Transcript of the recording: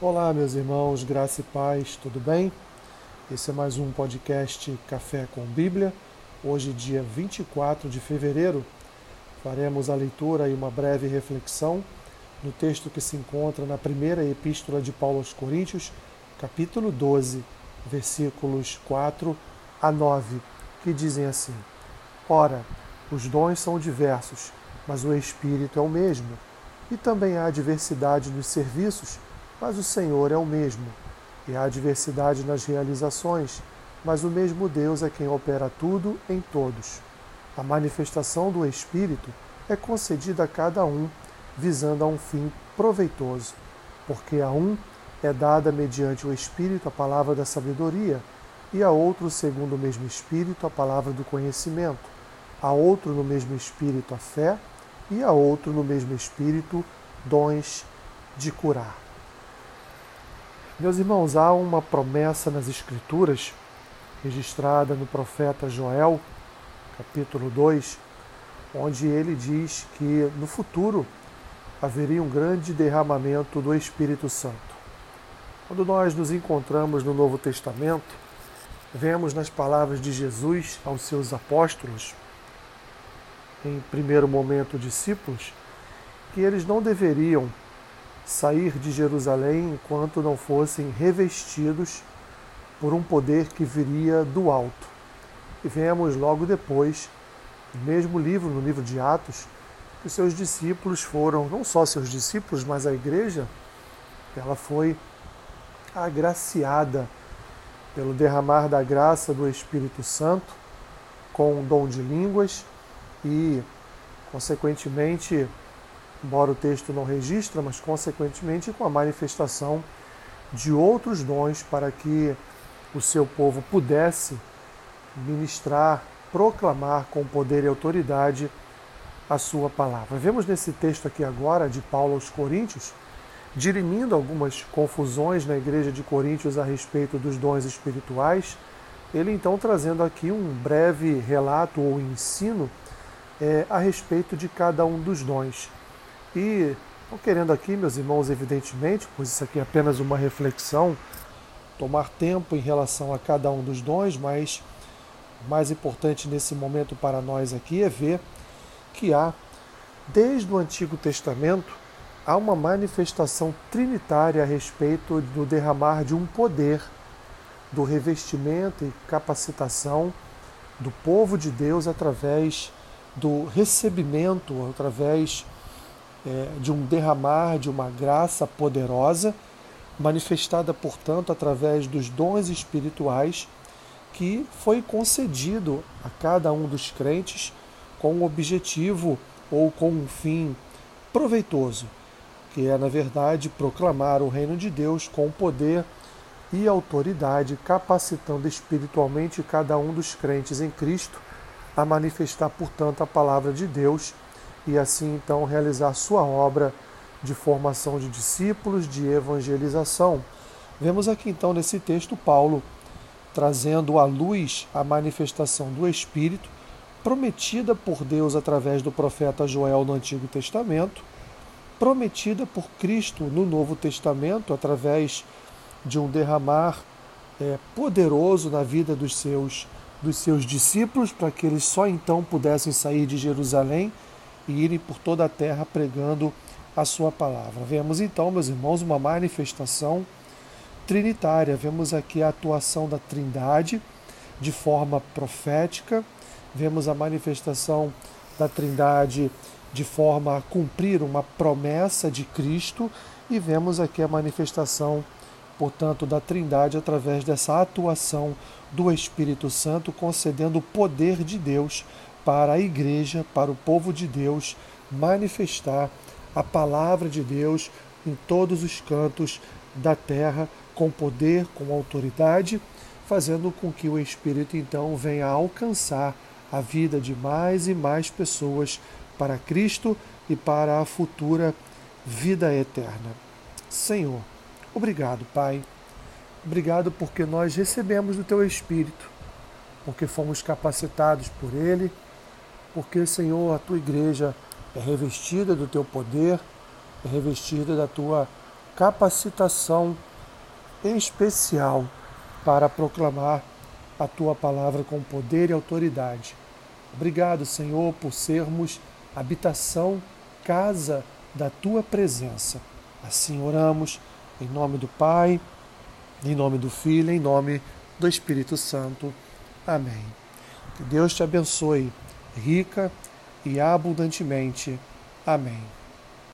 Olá, meus irmãos, graça e paz, tudo bem? Esse é mais um podcast Café com Bíblia. Hoje, dia 24 de fevereiro, faremos a leitura e uma breve reflexão no texto que se encontra na primeira epístola de Paulo aos Coríntios, capítulo 12, versículos 4 a 9, que dizem assim: Ora, os dons são diversos, mas o Espírito é o mesmo, e também há diversidade nos serviços mas o Senhor é o mesmo. E há diversidade nas realizações, mas o mesmo Deus é quem opera tudo em todos. A manifestação do Espírito é concedida a cada um, visando a um fim proveitoso, porque a um é dada mediante o Espírito a palavra da sabedoria, e a outro, segundo o mesmo Espírito, a palavra do conhecimento, a outro no mesmo Espírito a fé, e a outro no mesmo Espírito dons de curar. Meus irmãos, há uma promessa nas Escrituras, registrada no profeta Joel, capítulo 2, onde ele diz que no futuro haveria um grande derramamento do Espírito Santo. Quando nós nos encontramos no Novo Testamento, vemos nas palavras de Jesus aos seus apóstolos, em primeiro momento discípulos, que eles não deveriam sair de Jerusalém enquanto não fossem revestidos por um poder que viria do alto. E vemos logo depois, no mesmo livro, no livro de Atos, que seus discípulos foram, não só seus discípulos, mas a igreja, ela foi agraciada pelo derramar da graça do Espírito Santo, com o dom de línguas e, consequentemente, embora o texto não registra, mas consequentemente com a manifestação de outros dons para que o seu povo pudesse ministrar, proclamar com poder e autoridade a sua palavra. Vemos nesse texto aqui agora de Paulo aos Coríntios, dirimindo algumas confusões na igreja de Coríntios a respeito dos dons espirituais, ele então trazendo aqui um breve relato ou ensino é, a respeito de cada um dos dons. E estou querendo aqui, meus irmãos, evidentemente, pois isso aqui é apenas uma reflexão, tomar tempo em relação a cada um dos dons, mas o mais importante nesse momento para nós aqui é ver que há, desde o Antigo Testamento, há uma manifestação trinitária a respeito do derramar de um poder, do revestimento e capacitação do povo de Deus através do recebimento, através é, de um derramar de uma graça poderosa, manifestada, portanto, através dos dons espirituais que foi concedido a cada um dos crentes com um objetivo ou com um fim proveitoso, que é, na verdade, proclamar o reino de Deus com poder e autoridade, capacitando espiritualmente cada um dos crentes em Cristo a manifestar, portanto, a palavra de Deus e assim então realizar sua obra de formação de discípulos, de evangelização. Vemos aqui então nesse texto Paulo trazendo à luz a manifestação do Espírito prometida por Deus através do profeta Joel no Antigo Testamento, prometida por Cristo no Novo Testamento através de um derramar é, poderoso na vida dos seus dos seus discípulos para que eles só então pudessem sair de Jerusalém e irem por toda a terra pregando a sua palavra. Vemos então, meus irmãos, uma manifestação trinitária. Vemos aqui a atuação da Trindade de forma profética, vemos a manifestação da Trindade de forma a cumprir uma promessa de Cristo e vemos aqui a manifestação, portanto, da Trindade através dessa atuação do Espírito Santo concedendo o poder de Deus para a igreja, para o povo de Deus, manifestar a palavra de Deus em todos os cantos da terra, com poder, com autoridade, fazendo com que o Espírito então venha alcançar a vida de mais e mais pessoas para Cristo e para a futura vida eterna. Senhor, obrigado, Pai. Obrigado porque nós recebemos do Teu Espírito, porque fomos capacitados por Ele porque, Senhor, a tua igreja é revestida do teu poder, é revestida da tua capacitação especial para proclamar a tua palavra com poder e autoridade. Obrigado, Senhor, por sermos habitação, casa da tua presença. Assim oramos, em nome do Pai, em nome do Filho, em nome do Espírito Santo. Amém. Que Deus te abençoe rica e abundantemente. Amém.